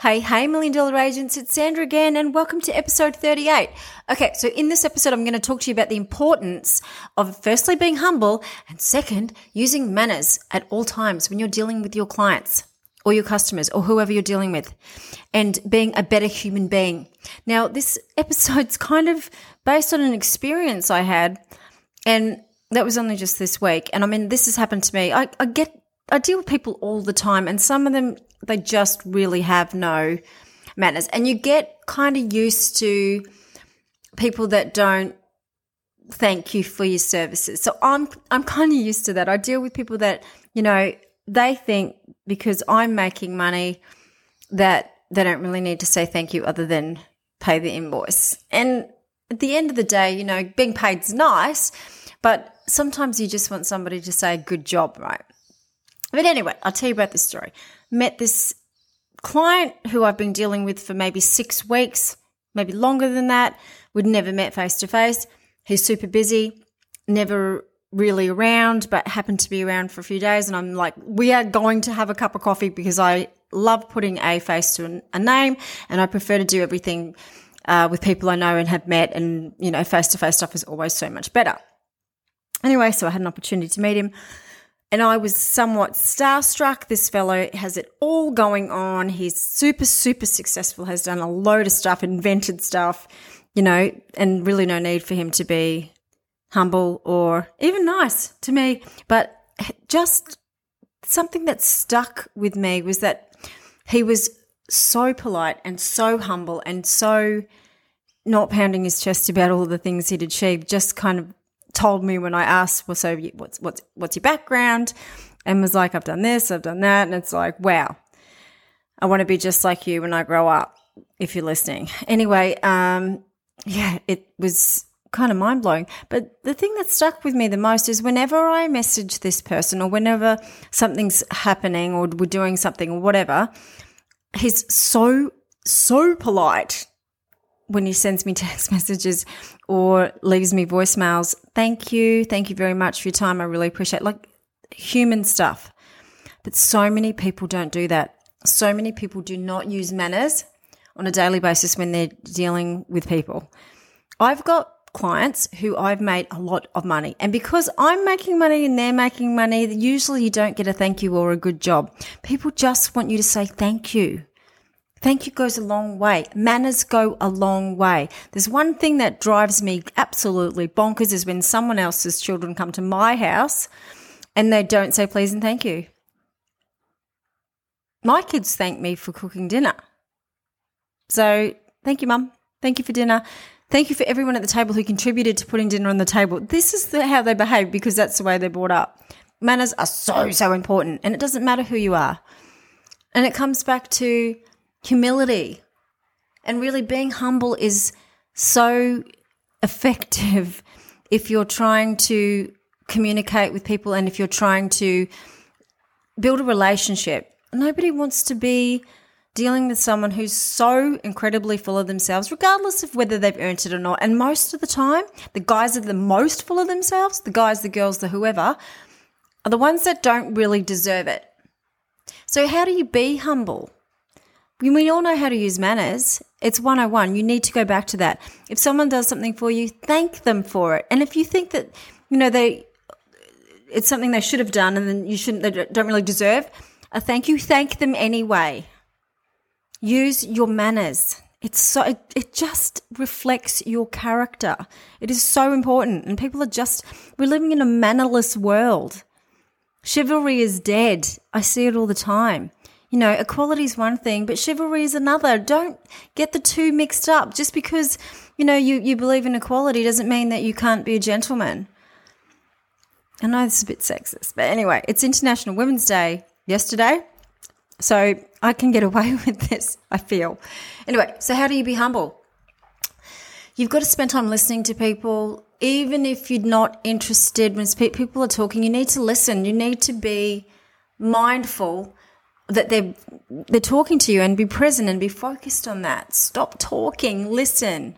Hey, hey, Million Dollar Agents, it's Sandra again, and welcome to episode 38. Okay, so in this episode, I'm going to talk to you about the importance of firstly being humble, and second, using manners at all times when you're dealing with your clients or your customers or whoever you're dealing with, and being a better human being. Now, this episode's kind of based on an experience I had, and that was only just this week. And I mean, this has happened to me. I, I get, I deal with people all the time, and some of them they just really have no manners. And you get kind of used to people that don't thank you for your services. So I'm I'm kind of used to that. I deal with people that, you know, they think because I'm making money that they don't really need to say thank you other than pay the invoice. And at the end of the day, you know, being paid's nice, but sometimes you just want somebody to say good job, right? But anyway, I'll tell you about this story met this client who I've been dealing with for maybe six weeks, maybe longer than that. We'd never met face to face. He's super busy, never really around, but happened to be around for a few days. And I'm like, we are going to have a cup of coffee because I love putting a face to a name and I prefer to do everything uh, with people I know and have met. And, you know, face to face stuff is always so much better. Anyway, so I had an opportunity to meet him. And I was somewhat starstruck. This fellow has it all going on. He's super, super successful, has done a load of stuff, invented stuff, you know, and really no need for him to be humble or even nice to me. But just something that stuck with me was that he was so polite and so humble and so not pounding his chest about all the things he'd achieved, just kind of told me when I asked, well, so what's, what's, what's your background? And was like, I've done this, I've done that. And it's like, wow, I want to be just like you when I grow up, if you're listening. Anyway, um, yeah, it was kind of mind blowing. But the thing that stuck with me the most is whenever I message this person or whenever something's happening or we're doing something or whatever, he's so, so polite when he sends me text messages or leaves me voicemails, thank you, thank you very much for your time. I really appreciate it. like human stuff. But so many people don't do that. So many people do not use manners on a daily basis when they're dealing with people. I've got clients who I've made a lot of money. And because I'm making money and they're making money, usually you don't get a thank you or a good job. People just want you to say thank you. Thank you goes a long way. Manners go a long way. There's one thing that drives me absolutely bonkers is when someone else's children come to my house and they don't say please and thank you. My kids thank me for cooking dinner. So thank you, mum. Thank you for dinner. Thank you for everyone at the table who contributed to putting dinner on the table. This is the, how they behave because that's the way they're brought up. Manners are so, so important and it doesn't matter who you are. And it comes back to humility. And really, being humble is so effective if you're trying to communicate with people and if you're trying to build a relationship. Nobody wants to be dealing with someone who's so incredibly full of themselves, regardless of whether they've earned it or not. And most of the time, the guys are the most full of themselves, the guys, the girls, the whoever, are the ones that don't really deserve it. So, how do you be humble? We all know how to use manners. It's 101. You need to go back to that. If someone does something for you, thank them for it. And if you think that, you know, they, it's something they should have done and then you shouldn't, they don't really deserve a thank you, thank them anyway. Use your manners. It's so, it, it just reflects your character. It is so important. And people are just, we're living in a mannerless world. Chivalry is dead. I see it all the time. You know, equality is one thing, but chivalry is another. Don't get the two mixed up. Just because, you know, you, you believe in equality doesn't mean that you can't be a gentleman. I know this is a bit sexist, but anyway, it's International Women's Day yesterday. So I can get away with this, I feel. Anyway, so how do you be humble? You've got to spend time listening to people. Even if you're not interested, when people are talking, you need to listen. You need to be mindful that they're they're talking to you and be present and be focused on that. Stop talking, listen.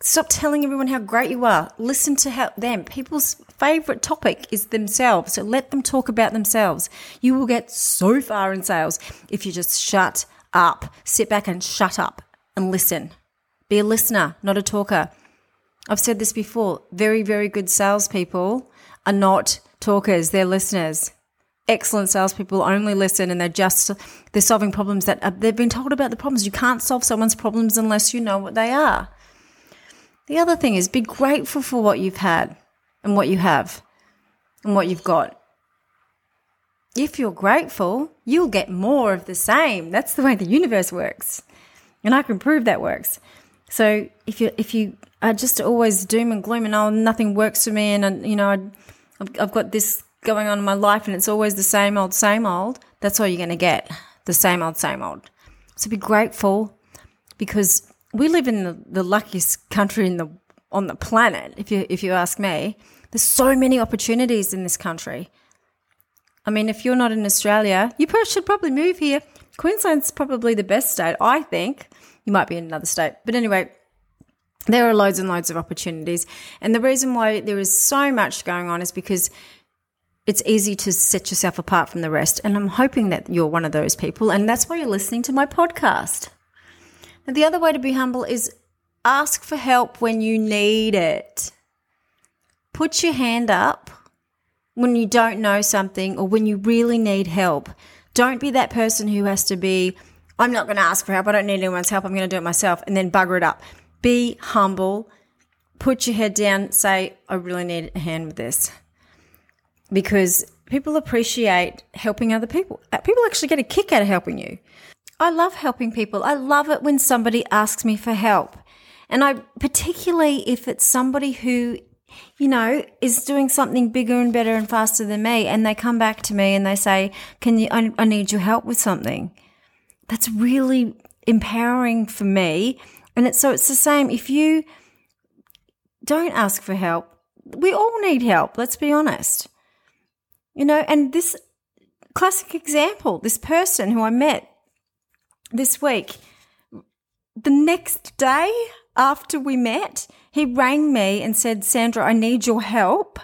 Stop telling everyone how great you are. Listen to how them. People's favorite topic is themselves. So let them talk about themselves. You will get so far in sales if you just shut up. Sit back and shut up and listen. Be a listener, not a talker. I've said this before. Very, very good salespeople are not talkers, they're listeners. Excellent salespeople only listen and they're just they're solving problems that are, they've been told about the problems. You can't solve someone's problems unless you know what they are. The other thing is be grateful for what you've had and what you have and what you've got. If you're grateful, you'll get more of the same. That's the way the universe works. And I can prove that works. So if you if you are just always doom and gloom and oh nothing works for me and uh, you know I've got this going on in my life and it's always the same old same old, that's all you're going to get. The same old same old. So be grateful because we live in the, the luckiest country in the on the planet. If you if you ask me, there's so many opportunities in this country. I mean, if you're not in Australia, you should probably move here. Queensland's probably the best state, I think. You might be in another state. But anyway, there are loads and loads of opportunities. And the reason why there is so much going on is because it's easy to set yourself apart from the rest. And I'm hoping that you're one of those people. And that's why you're listening to my podcast. The other way to be humble is ask for help when you need it. Put your hand up when you don't know something or when you really need help. Don't be that person who has to be, I'm not going to ask for help. I don't need anyone's help. I'm going to do it myself and then bugger it up. Be humble. Put your head down. Say, I really need a hand with this. Because people appreciate helping other people. Uh, people actually get a kick out of helping you. I love helping people. I love it when somebody asks me for help. And I, particularly if it's somebody who you know, is doing something bigger and better and faster than me. And they come back to me and they say, can you, I, I need your help with something. That's really empowering for me. And it's so it's the same. If you don't ask for help, we all need help. Let's be honest. You know, and this classic example, this person who I met this week, the next day after we met, he rang me and said, Sandra, I need your help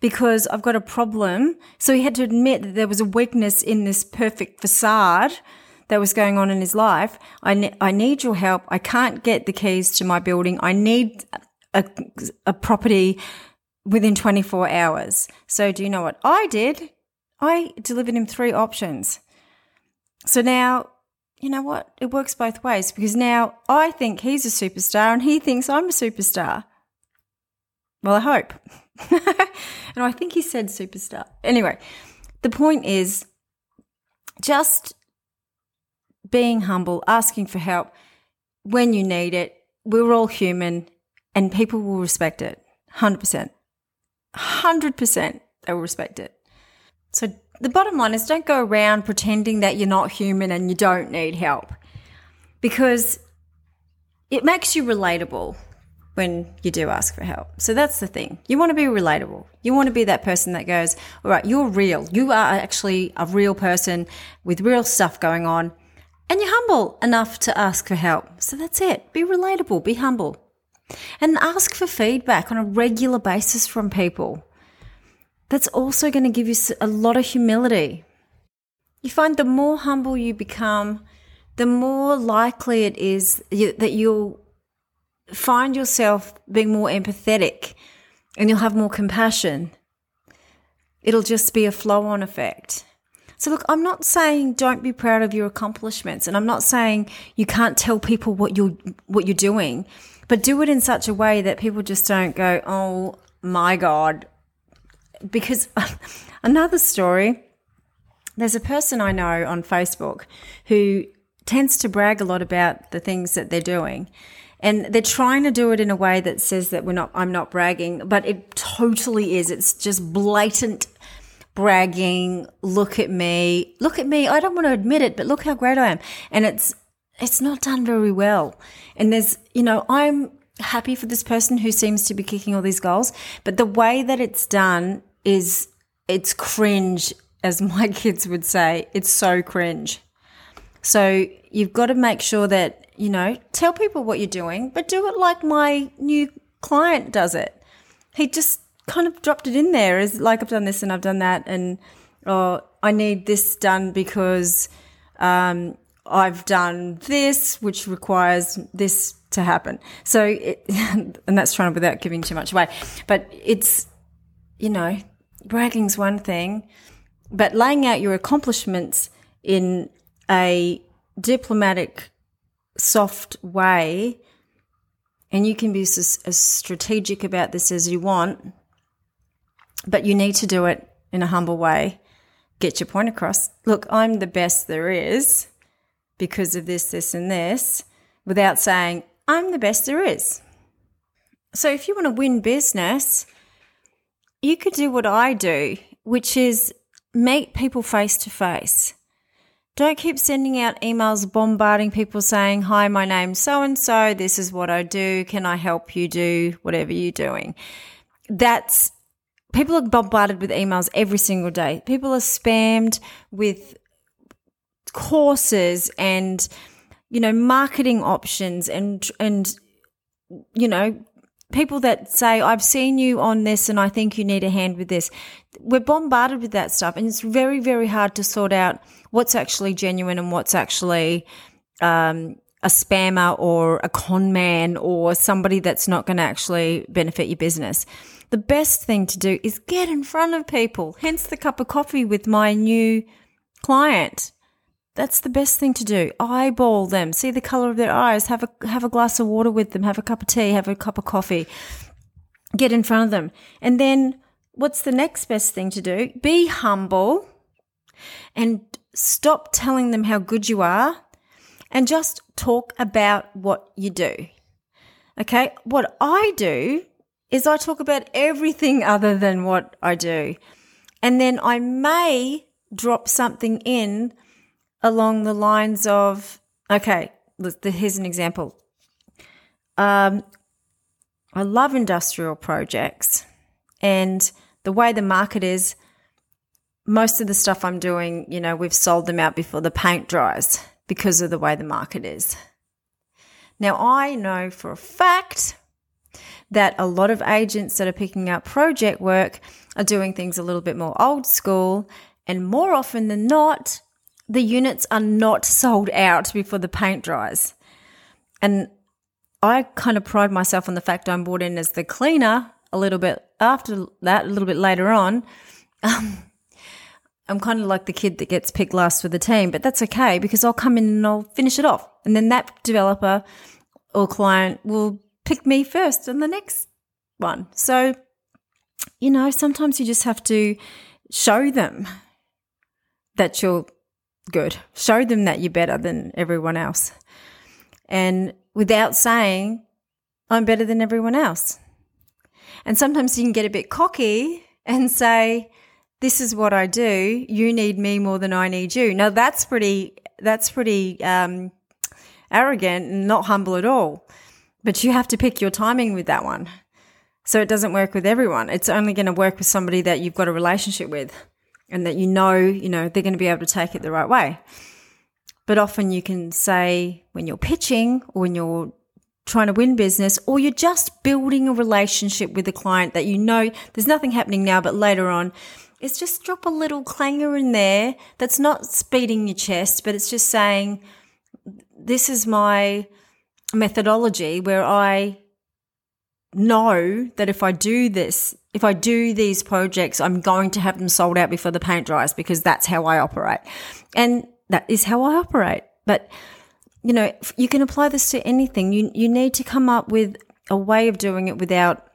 because I've got a problem. So he had to admit that there was a weakness in this perfect facade that was going on in his life. I, ne- I need your help. I can't get the keys to my building. I need a, a property within 24 hours. So do you know what I did? I delivered him three options. So now you know what? It works both ways because now I think he's a superstar and he thinks I'm a superstar. Well, I hope. and I think he said superstar. Anyway, the point is just being humble, asking for help when you need it. We're all human and people will respect it. 100%. 100% they will respect it. So the bottom line is don't go around pretending that you're not human and you don't need help because it makes you relatable when you do ask for help. So that's the thing. You want to be relatable. You want to be that person that goes, all right, you're real. You are actually a real person with real stuff going on and you're humble enough to ask for help. So that's it. Be relatable, be humble. And ask for feedback on a regular basis from people that's also going to give you a lot of humility. You find the more humble you become, the more likely it is that you'll find yourself being more empathetic and you'll have more compassion. It'll just be a flow on effect. So look, I'm not saying don't be proud of your accomplishments and I'm not saying you can't tell people what you're what you're doing, but do it in such a way that people just don't go, "Oh my god, because another story there's a person I know on Facebook who tends to brag a lot about the things that they're doing. And they're trying to do it in a way that says that we're not, I'm not bragging, but it totally is. It's just blatant bragging. Look at me. Look at me. I don't want to admit it, but look how great I am. And it's, it's not done very well. And there's, you know, I'm happy for this person who seems to be kicking all these goals, but the way that it's done is it's cringe, as my kids would say. It's so cringe. So you've got to make sure that, you know, tell people what you're doing, but do it like my new client does it. He just kind of dropped it in there as like I've done this and I've done that and oh I need this done because um, I've done this, which requires this to happen. So, it, and that's trying to without giving too much away. But it's, you know, bragging's one thing, but laying out your accomplishments in a diplomatic, soft way, and you can be as, as strategic about this as you want, but you need to do it in a humble way. Get your point across. Look, I'm the best there is because of this, this, and this, without saying, I'm the best there is. So if you want to win business, you could do what I do, which is meet people face to face. Don't keep sending out emails bombarding people saying, Hi, my name's so and so. This is what I do. Can I help you do whatever you're doing? That's people are bombarded with emails every single day. People are spammed with courses and you know marketing options and and you know people that say I've seen you on this and I think you need a hand with this. We're bombarded with that stuff and it's very very hard to sort out what's actually genuine and what's actually um, a spammer or a con man or somebody that's not going to actually benefit your business. The best thing to do is get in front of people. Hence the cup of coffee with my new client. That's the best thing to do. Eyeball them, see the color of their eyes, have a have a glass of water with them, have a cup of tea, have a cup of coffee. Get in front of them. And then what's the next best thing to do? Be humble and stop telling them how good you are and just talk about what you do. Okay? What I do is I talk about everything other than what I do. And then I may drop something in along the lines of, okay, here's an example. Um, I love industrial projects, and the way the market is, most of the stuff I'm doing, you know, we've sold them out before the paint dries because of the way the market is. Now, I know for a fact that a lot of agents that are picking up project work are doing things a little bit more old school, and more often than not, the units are not sold out before the paint dries. And I kind of pride myself on the fact I'm brought in as the cleaner a little bit after that, a little bit later on. Um, I'm kind of like the kid that gets picked last for the team, but that's okay because I'll come in and I'll finish it off. And then that developer or client will pick me first on the next one. So, you know, sometimes you just have to show them that you're good. Show them that you're better than everyone else. And without saying, I'm better than everyone else. And sometimes you can get a bit cocky and say, this is what I do. You need me more than I need you. Now that's pretty, that's pretty, um, arrogant and not humble at all. But you have to pick your timing with that one. So it doesn't work with everyone. It's only going to work with somebody that you've got a relationship with and that you know, you know, they're going to be able to take it the right way. But often you can say when you're pitching or when you're trying to win business or you're just building a relationship with a client that you know there's nothing happening now, but later on, it's just drop a little clanger in there that's not speeding your chest, but it's just saying, this is my methodology where I know that if I do this, if I do these projects, I'm going to have them sold out before the paint dries because that's how I operate. And that is how I operate. But, you know, you can apply this to anything. You, you need to come up with a way of doing it without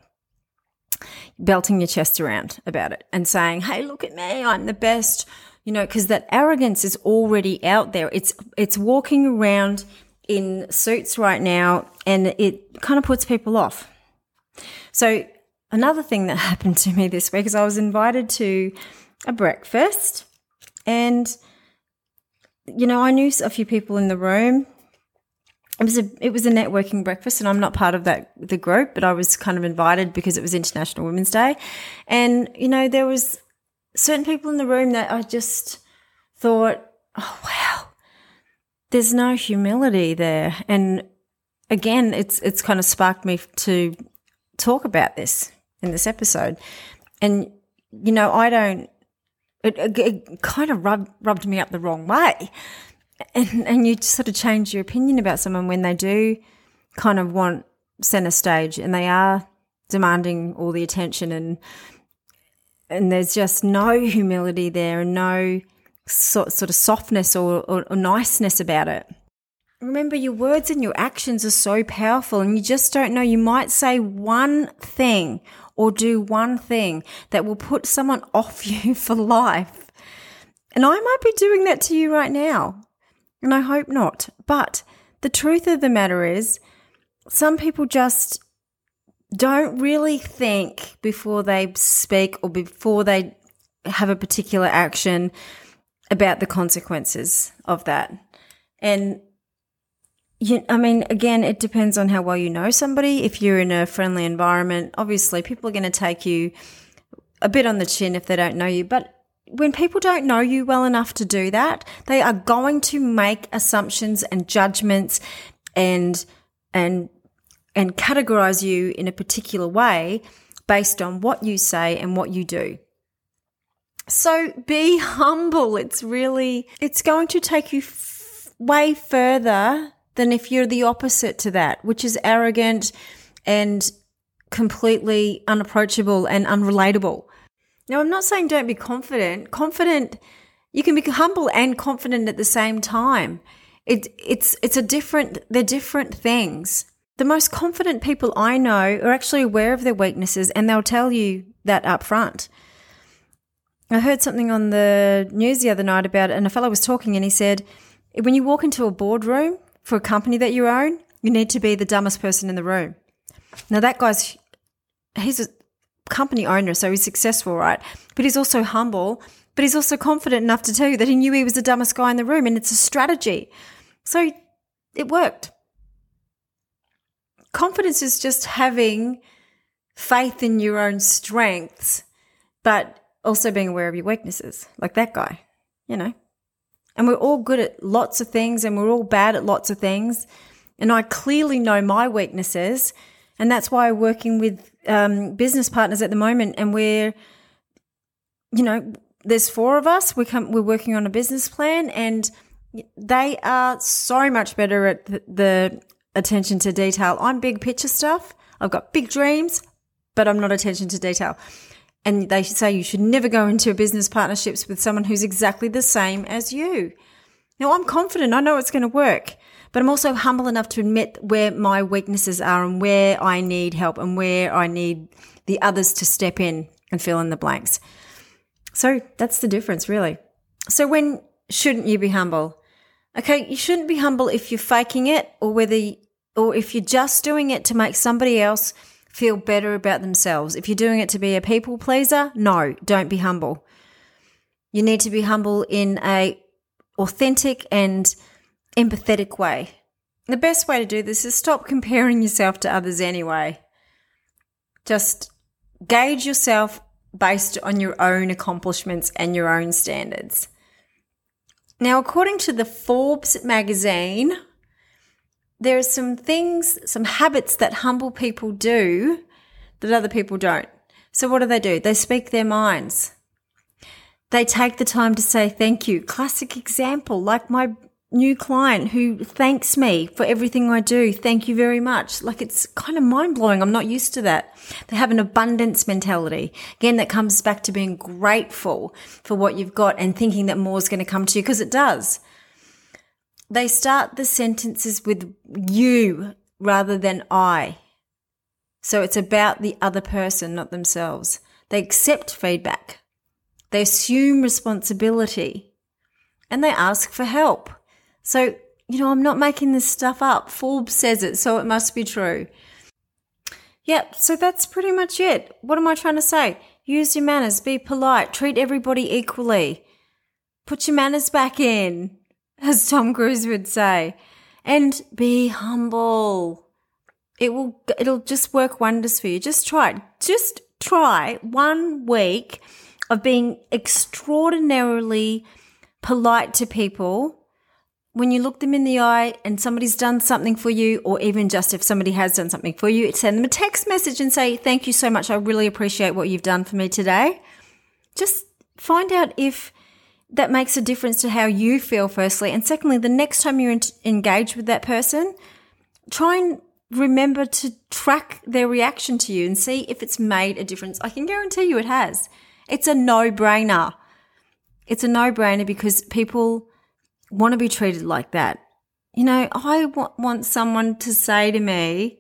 belting your chest around about it and saying, Hey, look at me. I'm the best, you know, because that arrogance is already out there. It's, it's walking around in suits right now and it kind of puts people off so, another thing that happened to me this week is I was invited to a breakfast and you know, I knew a few people in the room. It was a it was a networking breakfast and I'm not part of that the group, but I was kind of invited because it was International Women's Day. And you know, there was certain people in the room that I just thought, "Oh wow. There's no humility there." And again, it's it's kind of sparked me to talk about this in this episode. And, you know, I don't, it, it, it kind of rubbed, rubbed me up the wrong way. and, and you sort of change your opinion about someone when they do kind of want center stage and they are demanding all the attention and and there's just no humility there and no sort, sort of softness or, or, or niceness about it. Remember, your words and your actions are so powerful, and you just don't know. You might say one thing or do one thing that will put someone off you for life. And I might be doing that to you right now, and I hope not. But the truth of the matter is, some people just don't really think before they speak or before they have a particular action about the consequences of that. And you, I mean, again, it depends on how well you know somebody. If you're in a friendly environment, obviously people are going to take you a bit on the chin if they don't know you. But when people don't know you well enough to do that, they are going to make assumptions and judgments and, and and categorize you in a particular way based on what you say and what you do. So be humble. It's really, it's going to take you f- way further than if you're the opposite to that, which is arrogant and completely unapproachable and unrelatable. Now, I'm not saying don't be confident. Confident, you can be humble and confident at the same time. It, it's, it's a different, they're different things. The most confident people I know are actually aware of their weaknesses and they'll tell you that up front. I heard something on the news the other night about and a fellow was talking and he said, when you walk into a boardroom for a company that you own, you need to be the dumbest person in the room. Now, that guy's, he's a company owner, so he's successful, right? But he's also humble, but he's also confident enough to tell you that he knew he was the dumbest guy in the room, and it's a strategy. So it worked confidence is just having faith in your own strengths, but also being aware of your weaknesses, like that guy, you know. And we're all good at lots of things and we're all bad at lots of things. And I clearly know my weaknesses. And that's why I'm working with um, business partners at the moment. And we're, you know, there's four of us. We come, we're working on a business plan and they are so much better at the, the attention to detail. I'm big picture stuff. I've got big dreams, but I'm not attention to detail. And they say you should never go into business partnerships with someone who's exactly the same as you. Now, I'm confident. I know it's going to work, but I'm also humble enough to admit where my weaknesses are and where I need help and where I need the others to step in and fill in the blanks. So that's the difference, really. So when shouldn't you be humble? Okay, you shouldn't be humble if you're faking it or whether or if you're just doing it to make somebody else feel better about themselves. If you're doing it to be a people pleaser, no, don't be humble. You need to be humble in a authentic and empathetic way. The best way to do this is stop comparing yourself to others anyway. Just gauge yourself based on your own accomplishments and your own standards. Now, according to the Forbes magazine, there are some things, some habits that humble people do that other people don't. So what do they do? They speak their minds. They take the time to say thank you. Classic example, like my new client who thanks me for everything I do. Thank you very much. Like it's kind of mind blowing. I'm not used to that. They have an abundance mentality. Again, that comes back to being grateful for what you've got and thinking that more is going to come to you because it does they start the sentences with you rather than I. So it's about the other person, not themselves. They accept feedback. They assume responsibility and they ask for help. So, you know, I'm not making this stuff up. Forbes says it, so it must be true. Yep, so that's pretty much it. What am I trying to say? Use your manners, be polite, treat everybody equally. Put your manners back in as Tom Cruise would say, and be humble. It will, it'll just work wonders for you. Just try it. Just try one week of being extraordinarily polite to people when you look them in the eye and somebody's done something for you, or even just if somebody has done something for you, send them a text message and say, Thank you so much. I really appreciate what you've done for me today. Just find out if that makes a difference to how you feel, firstly. And secondly, the next time you engage with that person, try and remember to track their reaction to you and see if it's made a difference. I can guarantee you it has. It's a no brainer. It's a no brainer because people want to be treated like that. You know, I w- want someone to say to me,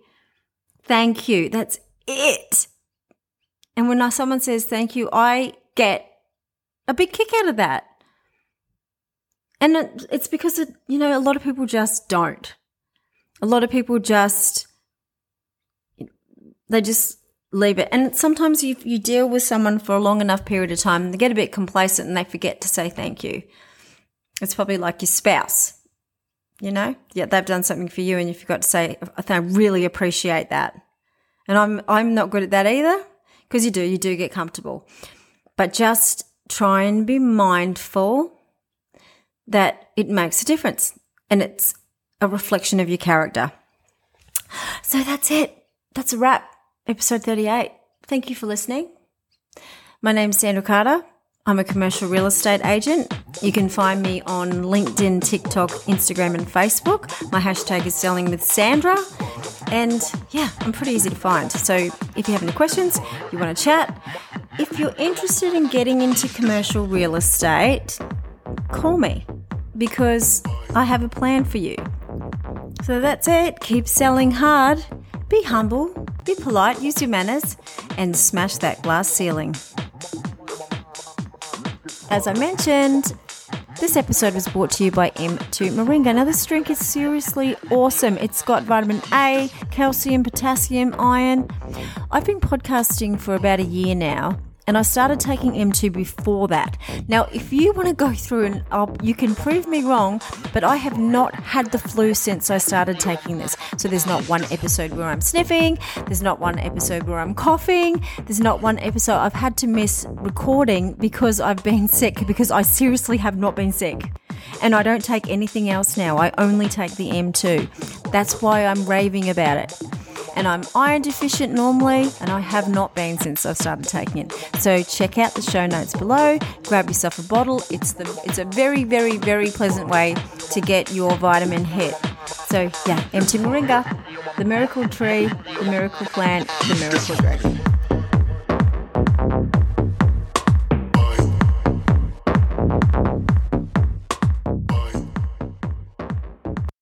thank you. That's it. And when someone says thank you, I get a big kick out of that. And it's because, it, you know, a lot of people just don't. A lot of people just, they just leave it. And sometimes you, you deal with someone for a long enough period of time, they get a bit complacent and they forget to say thank you. It's probably like your spouse, you know? Yeah, they've done something for you and you forgot to say, I really appreciate that. And I'm, I'm not good at that either because you do, you do get comfortable. But just try and be mindful that it makes a difference and it's a reflection of your character. So that's it. That's a wrap. Episode 38. Thank you for listening. My name's Sandra Carter. I'm a commercial real estate agent. You can find me on LinkedIn, TikTok, Instagram, and Facebook. My hashtag is selling with Sandra. And yeah, I'm pretty easy to find. So if you have any questions, you want to chat, if you're interested in getting into commercial real estate, call me because I have a plan for you. So that's it. Keep selling hard, be humble, be polite, use your manners, and smash that glass ceiling. As I mentioned, this episode was brought to you by M2 Moringa. Now, this drink is seriously awesome. It's got vitamin A, calcium, potassium, iron. I've been podcasting for about a year now, and I started taking M2 before that. Now, if you want to go through and I'll, you can prove me wrong, but I have not had the flu since I started taking this. So there's not one episode where I'm sniffing, there's not one episode where I'm coughing, there's not one episode I've had to miss recording because I've been sick, because I seriously have not been sick. And I don't take anything else now. I only take the M2. That's why I'm raving about it and I'm iron deficient normally, and I have not been since I've started taking it. So check out the show notes below. Grab yourself a bottle. It's the it's a very very very pleasant way to get your vitamin hit. So yeah, M2 Moringa, the miracle tree, the miracle plant, the miracle dragon.